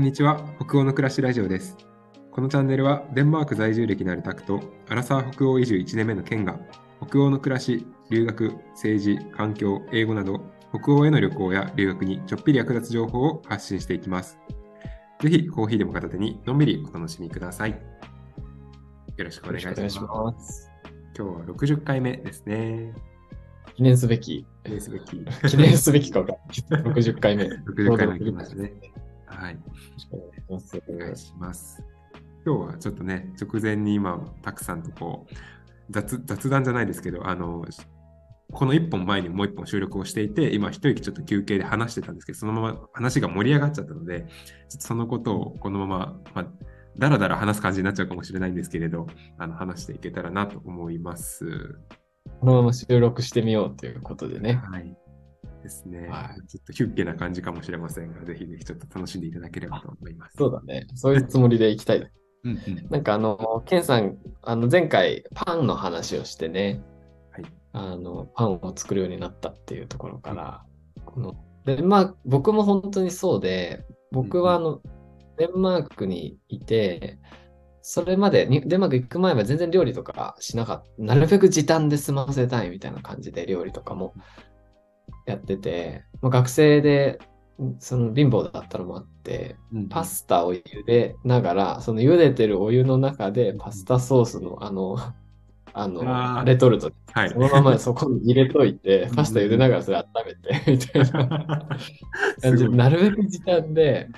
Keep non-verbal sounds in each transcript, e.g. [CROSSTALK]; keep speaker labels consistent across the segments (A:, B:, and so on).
A: んにちは北欧の暮らしラジオですこのチャンネルはデンマーク在住歴のあるタクとアラサー北欧移住1年目のケンが北欧の暮らし留学政治環境英語など北欧への旅行や留学にちょっぴり役立つ情報を発信していきますぜひコーヒーでも片手にのんびりお楽しみくださいよろしくお願いします今日は60回目ですね
B: 記念すべき。
A: 記念すべき。[LAUGHS]
B: 記念すべきかが。[LAUGHS] 60回目。
A: 60回目来ましたね。はい。お願いします。今日はちょっとね、直前に今、たくさんとこう、雑雑談じゃないですけど、あの、この1本前にもう1本収録をしていて、今一息ちょっと休憩で話してたんですけど、そのまま話が盛り上がっちゃったので、ちょっとそのことをこのまま、まあ、だらだら話す感じになっちゃうかもしれないんですけれど、あの話していけたらなと思います。
B: このまま収録してみようということでね。
A: はい。ですね。はい、ちょっとヒュッケな感じかもしれませんが、ぜひぜひちょっと楽しんでいただければと思います。
B: そうだね。そういうつもりでいきたい。うんうん、なんかあの、ケンさん、あの前回パンの話をしてね、はい、あのパンを作るようになったっていうところから、このでまあ僕も本当にそうで、僕はあの、デンマークにいて、それまでデンマーク行く前は全然料理とかしなかった。なるべく時短で済ませたいみたいな感じで料理とかもやってて、まあ、学生でその貧乏だったのもあって、うん、パスタを茹でながら、その茹でてるお湯の中でパスタソースのあの、あの、レトルト、はい、そのまま [LAUGHS] そこに入れといて、パスタ茹でながらそれ温めて、みたいな。[LAUGHS] 感じで、なるべく時短で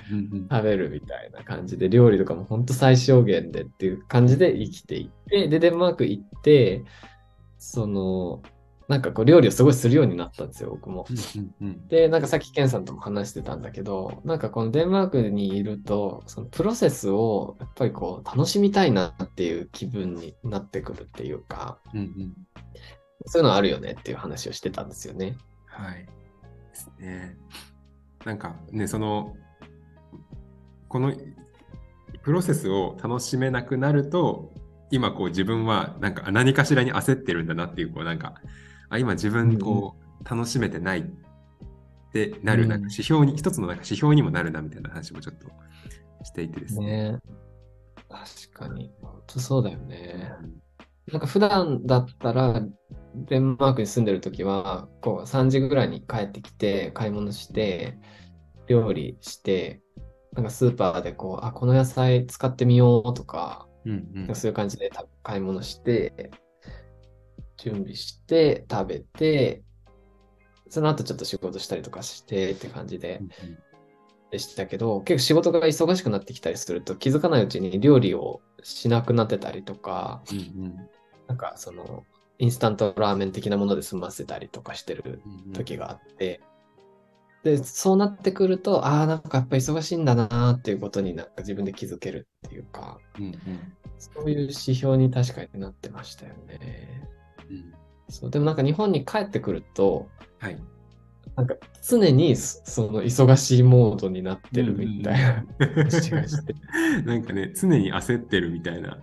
B: 食べるみたいな感じで、料理とかも本当最小限でっていう感じで生きていって、で、デンマーク行って、その、なんかこう料理をすごいするようになったんですよ、僕も。で、なんかさっきケンさんとも話してたんだけど、なんかこのデンマークにいると、そのプロセスをやっぱりこう楽しみたいなっていう気分になってくるっていうか、うんうん、そういうのあるよねっていう話をしてたんですよね。
A: はい。ですね。なんかね、その、このプロセスを楽しめなくなると、今こう自分はなんか何かしらに焦ってるんだなっていう、こうなんか、あ今自分こう楽しめてないってなる、なんか指標に、一つのなんか指標にもなるなみたいな話もちょっとしていてですね。ね
B: 確かに。本当そうだよね。なんか普段だったら、デンマークに住んでる時は、こう3時ぐらいに帰ってきて、買い物して、料理して、なんかスーパーでこう、あ、この野菜使ってみようとか、うんうん、そういう感じで買い物して、準備して食べて、その後ちょっと仕事したりとかしてって感じで、でしたけど、結構仕事が忙しくなってきたりすると気づかないうちに料理をしなくなってたりとか、うんうん、なんかそのインスタントラーメン的なもので済ませたりとかしてる時があって、うんうん、で、そうなってくると、ああ、なんかやっぱ忙しいんだなっていうことになんか自分で気づけるっていうか、うんうん、そういう指標に確かになってましたよね。そうでもなんか日本に帰ってくると、はい、なんか常にその忙しいモードになってるみたいな感じがして。[LAUGHS]
A: なんかね、常に焦ってるみたいな。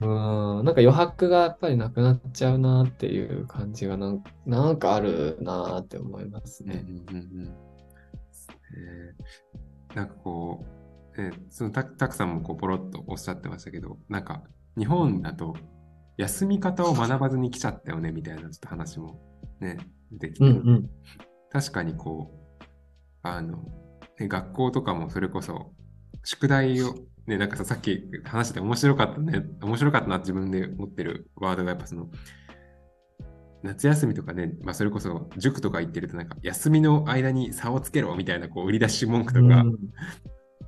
B: うん、なんか余白がやっぱりなくなっちゃうなっていう感じがなんなんかあるなって思いますね。うんうんうん
A: えー、なんかこう、えー、そのたたくさんもこうポロッとおっしゃってましたけど、なんか日本だと休み方を学ばずに来ちゃったよねみたいなちょっと話もね、出てきて、うんうん、確かにこう、あの、ね、学校とかもそれこそ、宿題を、ね、なんかさ、さっき話して面白かったね、面白かったな自分で思ってるワードがやっぱその、夏休みとかね、まあ、それこそ塾とか行ってると、なんか休みの間に差をつけろみたいなこう売り出し文句とか、うん、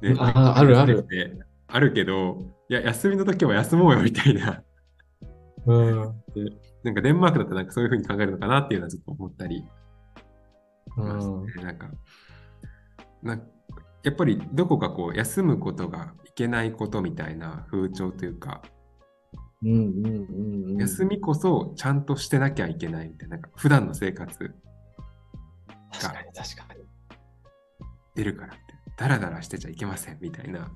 B: ね、ああるある。
A: あるけど、いや、休みの時は休もうよみたいなうん、なんかデンマークだとなんかそういうふうに考えるのかなっていうのはちょっと思ったり、うん、なんかなやっぱりどこかこう休むことがいけないことみたいな風潮というか、うんうんうんうん、休みこそちゃんとしてなきゃいけないみたいな、なんか普段の生活が
B: 確かに確かに。
A: 出るからって、ダラダラしてちゃいけませんみたいな。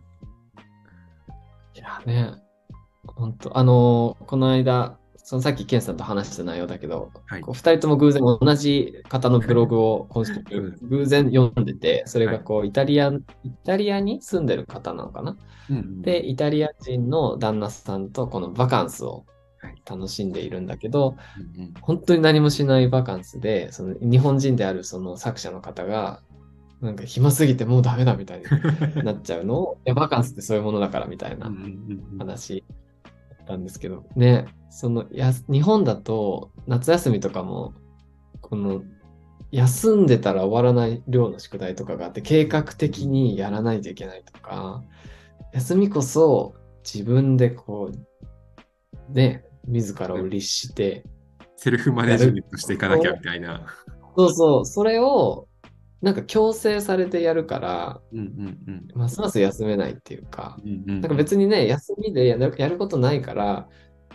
B: いやね、本当あのー、この間、そのさっきケンさんと話した内容だけど、はい、こう2人とも偶然同じ方のブログを今週偶然読んでて、それがこうイタリア、イタリアに住んでる方なのかな、うんうん、で、イタリア人の旦那さんとこのバカンスを楽しんでいるんだけど、うんうん、本当に何もしないバカンスで、その日本人であるその作者の方が、なんか暇すぎてもうダメだみたいになっちゃうのを、[LAUGHS] いや、バカンスってそういうものだからみたいな話たんですけど、ね、そのや、日本だと夏休みとかも、この、休んでたら終わらない量の宿題とかがあって、計画的にやらないといけないとか、休みこそ自分でこう、ね、自らを律して、
A: セルフマネジメントしていかなきゃみたいな。
B: そうそう、それをなんか強制されてやるから、うんうんうん、ますます休めないっていうか、うんうんうん、なんか別にね、休みでやるやることないから、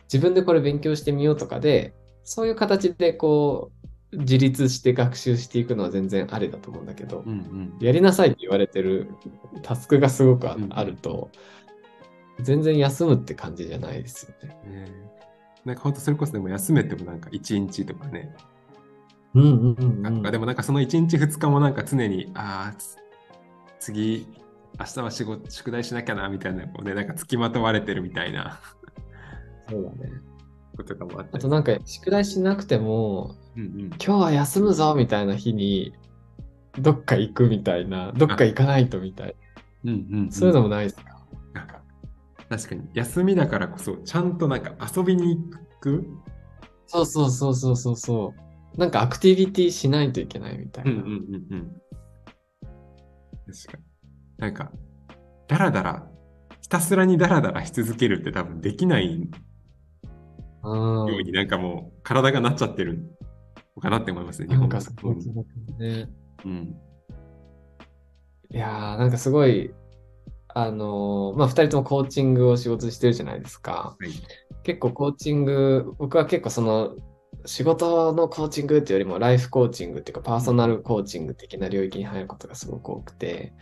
B: 自分でこれ勉強してみようとかで、そういう形でこう、自立して学習していくのは全然ありだと思うんだけど、うんうん、やりなさいって言われてるタスクがすごくあると、うん、全然休むって感じじゃないですよね。ね。
A: なんか本当それこそでも休めてもなんか1日とかね、
B: うんうんうんうん、
A: でもなんかその1日2日もなんか常に、ああ、次、明日は仕事、宿題しなきゃな、みたいな、こうね、なんか付きまとわれてるみたいな。
B: そうだね。
A: ことかもあ。
B: あとなんか、宿題しなくても、うんうん、今日は休むぞ、みたいな日に、どっか行くみたいな、どっか行かないとみたいな。うんうん、うん、そういうのもないですか？
A: なんか、確かに、休みだからこそ、ちゃんとなんか遊びに行く？
B: そうそうそうそうそうそう。なんかアクティビティしないといけないみたいな。うんうんうんうん。
A: 確かに。なんか、だらだら、ひたすらにだらだらし続けるって多分できないようになんかもう体がなっちゃってるのかなって思いますね、日本が。ね。うん。
B: いやー、なんかすごい、あのー、まあ、2人ともコーチングを仕事してるじゃないですか。はい、結構コーチング、僕は結構その仕事のコーチングっていうよりもライフコーチングっていうかパーソナルコーチング的な領域に入ることがすごく多くて、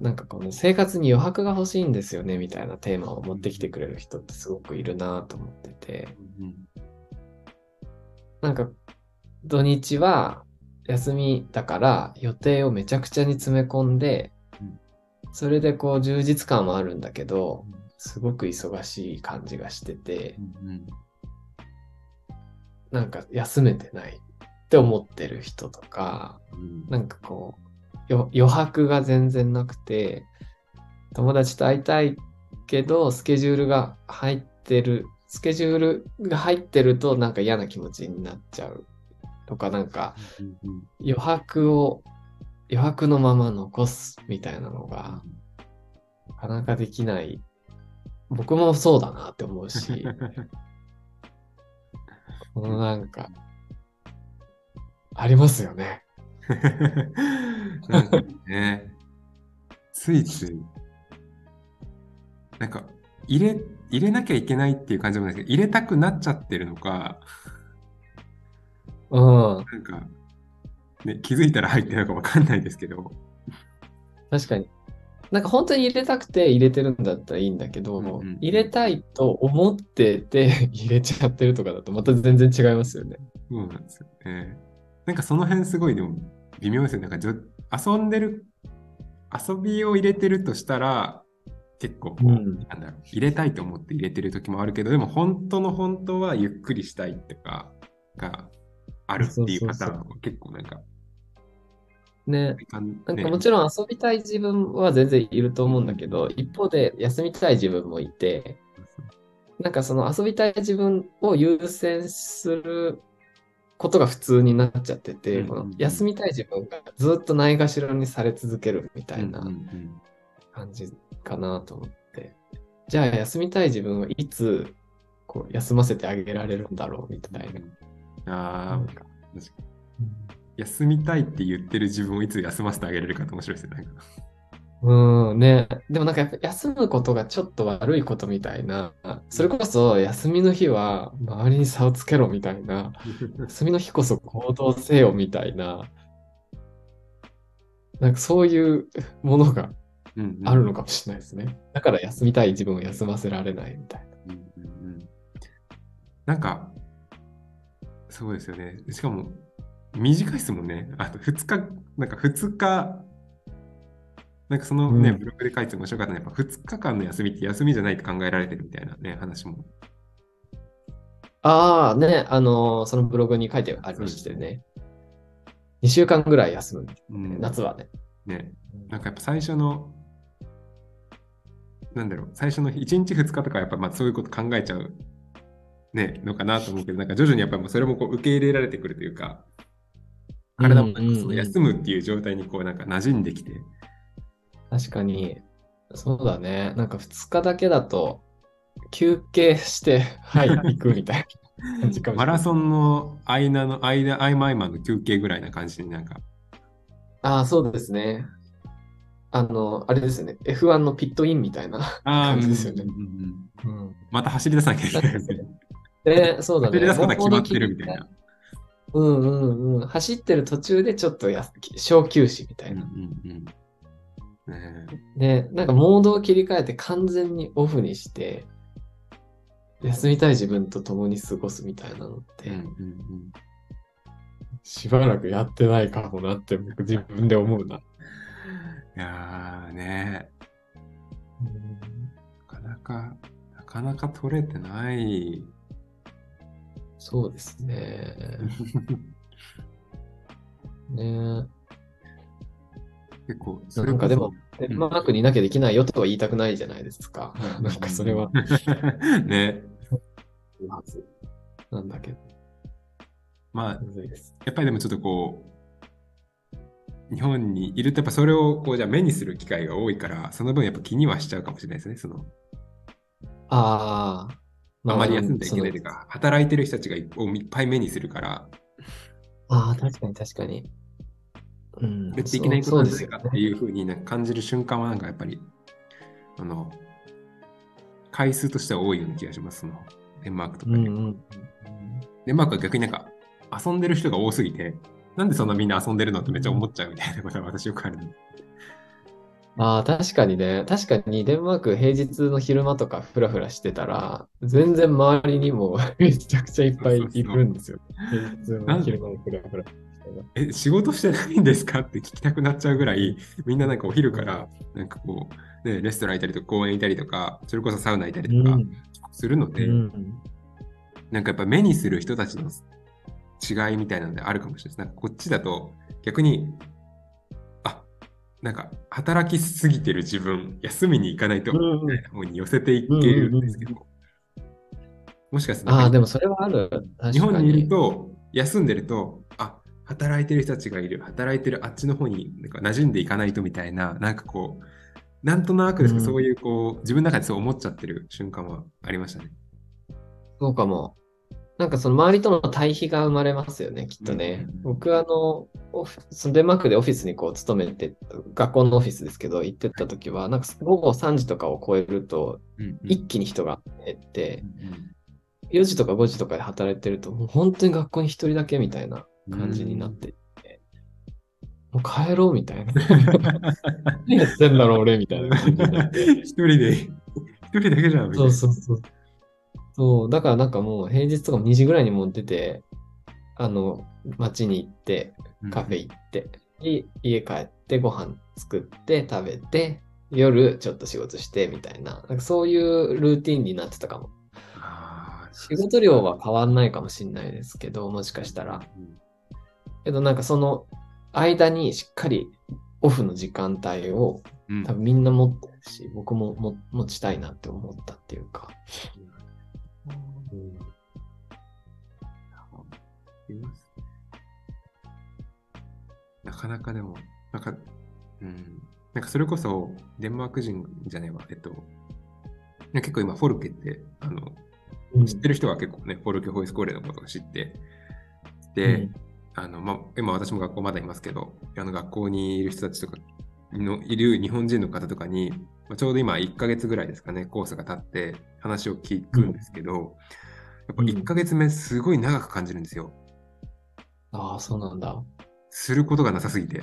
B: なんかこの生活に余白が欲しいんですよねみたいなテーマを持ってきてくれる人ってすごくいるなと思ってて、なんか土日は休みだから予定をめちゃくちゃに詰め込んで、それでこう充実感はあるんだけど、すごく忙しい感じがしてて、なんか休めてないって思ってる人とか、うん、なんかこう余白が全然なくて友達と会いたいけどスケジュールが入ってるスケジュールが入ってるとなんか嫌な気持ちになっちゃう。とかなんか余白を余白のまま残すみたいなのがなかなかできない。僕もそうだなって思うし [LAUGHS] このなんか、ありますよね。[LAUGHS]
A: なんかね、ついつい、なんか、入れ、入れなきゃいけないっていう感じもないですけど、入れたくなっちゃってるのか、
B: うん。
A: なんか、ね、気づいたら入ってるのかわかんないですけど。
B: 確かに。なんか本当に入れたくて入れてるんだったらいいんだけど、うんうん、入れたいと思ってて [LAUGHS] 入れちゃってるとかだとまた全然違いますよね。
A: そうなんですよね。なんかその辺すごいでも微妙ですよね。なんか遊んでる、遊びを入れてるとしたら結構こう、うん、なんだろう、入れたいと思って入れてる時もあるけど、でも本当の本当はゆっくりしたいとかがあるっていうパターンは結構なんか
B: ね。なんかもちろん遊びたい自分は全然いると思うんだけど、一方で休みたい自分もいて、なんかその遊びたい自分を優先することが普通になっちゃってて、この休みたい自分がずっとないがしろにされ続けるみたいな感じかなと思って。じゃあ休みたい自分はいつこう休ませてあげられるんだろうみたい
A: な。ああ、確かに。休みたいって言ってる自分をいつ休ませてあげれるかって面白いですね。
B: うんね。でもなんかやっぱ休むことがちょっと悪いことみたいな、それこそ休みの日は周りに差をつけろみたいな、[LAUGHS] 休みの日こそ行動せよみたいな、なんかそういうものがあるのかもしれないですね。だから休みたい自分を休ませられないみたいな。
A: なんか、そうですよね。しかも、短いですもんね。あと2日、なんか2日、なんかそのね、うん、ブログで書いて面白かったのは、やっぱ2日間の休みって休みじゃないと考えられてるみたいなね、話も。
B: ああ、ね、あのー、そのブログに書いてありましたよね。2週間ぐらい休む、うん、夏はね。
A: ね、なんかやっぱ最初の、なんだろう、最初の1日2日とかやっぱまあそういうこと考えちゃう、ね、のかなと思うけど、なんか徐々にやっぱりそれもこう受け入れられてくるというか、体もなんかその休むっていう状態にこうなんか馴染んできて。
B: 確かに、そうだね。なんか2日だけだと、休憩して、[LAUGHS] はい、行くみたいな感じかもしれない。
A: マラソンの間の間、合間合間の休憩ぐらいな感じになんか。
B: ああ、そうですね。あの、あれですね。F1 のピットインみたいな感じですよね。
A: また走り出さなきゃいけないですね。[LAUGHS]
B: えそうだね。走
A: り出すことは決まってるみたいな。
B: うんうんうん。走ってる途中でちょっとや小休止みたいな。うんうんで、なんかモードを切り替えて完全にオフにして、休みたい自分と共に過ごすみたいなのって、うんうんうん、しばらくやってないかもなって僕自分で思うな。い
A: やーね、なかなか、なかなか取れてない
B: そうですね。[LAUGHS] ね
A: 結構、
B: なんかでも、デンマークにいなきゃできないよとは言いたくないじゃないですか。なんかそれは。[LAUGHS]
A: ね。
B: なんだけど。
A: まあ、やっぱりでもちょっとこう、日本にいるとやっぱそれをこうじゃ目にする機会が多いから、その分やっぱ気にはしちゃうかもしれないですね、その。
B: ああ。
A: あまり休んでいけないというか、働いてる人たちがいっぱい目にするから。
B: ああ、確かに確かに。
A: うん。やっていけないことなんじゃないかっていうふうにな感じる瞬間は、なんかやっぱり、あの、回数としては多いような気がします、そのデンマークとかで。うんうん、デンマークは逆になんか遊んでる人が多すぎて、なんでそんなみんな遊んでるのってめっちゃ思っちゃうみたいなことは私よくある
B: ああ、確かにね。確かにデンマーク平日の昼間とかフラフラしてたら、全然周りにも [LAUGHS] めちゃくちゃいっぱいいるんですよ。平日の昼間の。
A: え、仕事してないんですか？って聞きたくなっちゃうぐらい、みんななんかお昼から、なんかこう、ね、レストランいたりとか公園いたりとか、それこそサウナいたりとかするので、うん、なんかやっぱ目にする人たちの違いみたいなのであるかもしれないです。なんかこっちだと逆になんか働きすぎてる自分、休みに行かないと、みたいな方に寄せていけるんですけど、もしかする
B: と、ああ、でもそれはある。
A: 日本にいると、休んでると、あ働いてる人たちがいる、働いてるあっちの方になんか馴染んでいかないとみたいな、なんかこう、なんとなくですけど、うん、そういうこう、自分の中でそう思っちゃってる瞬間はありましたね。
B: そうかも。なんかその周りとの対比が生まれますよね、きっとね。うん、僕あのデンマークでオフィスにこう勤めて、学校のオフィスですけど、行ってた時は、なんか午後3時とかを超えると、一気に人が減って、4時とか5時とかで働いてると、もう本当に学校に一人だけみたいな感じになっていて、もう帰ろうみたいな。[LAUGHS] 何やってんだろう、[LAUGHS] 俺みたいな感じになって。
A: 一人で、一人だけじゃん。
B: そうそうそう。そう、だからなんかもう平日とかも2時ぐらいにもう出て、あの、街に行って、カフェ行って、うん、家帰ってご飯作って食べて、夜ちょっと仕事してみたいな、なんかそういうルーティンになってたかも。仕事量は変わんないかもしれないですけど、もしかしたら。けどなんかその間にしっかりオフの時間帯を多分みんな持ってるし、僕もも持ちたいなって思ったっていうか。
A: います。なかなかでも、なんか、うん、なんかそれこそデンマーク人じゃねえわ、えっと、結構今フォルケって、あの、うん、知ってる人は結構ね、フォルケホイスコーレのことを知って、で、うん、あの、まあ、今私も学校まだいますけど、あの学校にいる人たちとかのいる日本人の方とかに、まあ、ちょうど今1ヶ月ぐらいですかね、コースが経って話を聞くんですけど、うん、やっぱ1ヶ月目すごい長く感じるんですよ。
B: ああ、そうなんだ。
A: することがなさすぎて。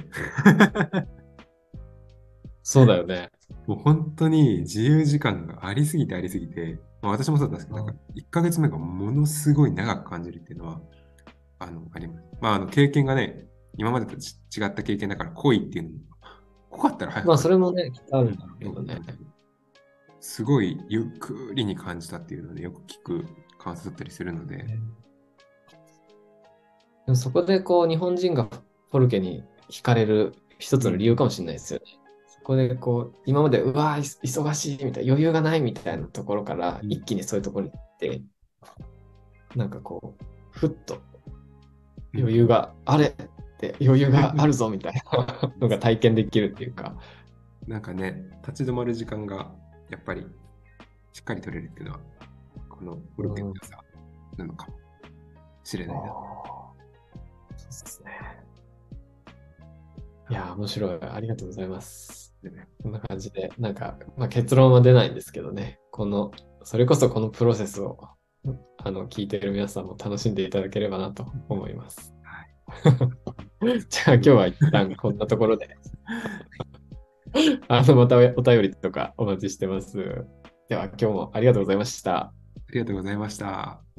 A: [LAUGHS]
B: そうだよね。
A: もう本当に自由時間がありすぎてありすぎて、まあ、私もそうだったんですけど、なんか1ヶ月目がものすごい長く感じるっていうのは、あの、あります。まあ、あの、経験がね、今までと違った経験だから濃いっていうのも、濃かったら早く。
B: まあ、それもね、あるんだろうけどね。
A: すごいゆっくりに感じたっていうので、よく聞く感想だったりするので。で
B: もそこでこう、日本人がフォルケに惹かれる一つの理由かもしれないですよね。そこでこう、今まで、うわ忙しいみたいな、余裕がないみたいなところから、一気にそういうところに行って、なんかこう、ふっと余裕があれって余裕があるぞみたいなのが体験できるっていうか。
A: なんかね、立ち止まる時間がやっぱりしっかり取れるっていうのは、このフルケの良さなのかもしれないな。
B: そうですね。いや、面白い。ありがとうございます。こんな感じで、なんか、まあ、結論は出ないんですけどね、この、それこそこのプロセスをあの聞いている皆さんも楽しんでいただければなと思います。はい、[LAUGHS] じゃあ今日は一旦こんなところで [LAUGHS] あのまたお便りとかお待ちしてます。では今日もありがとうございました。あ
A: りがとうございました。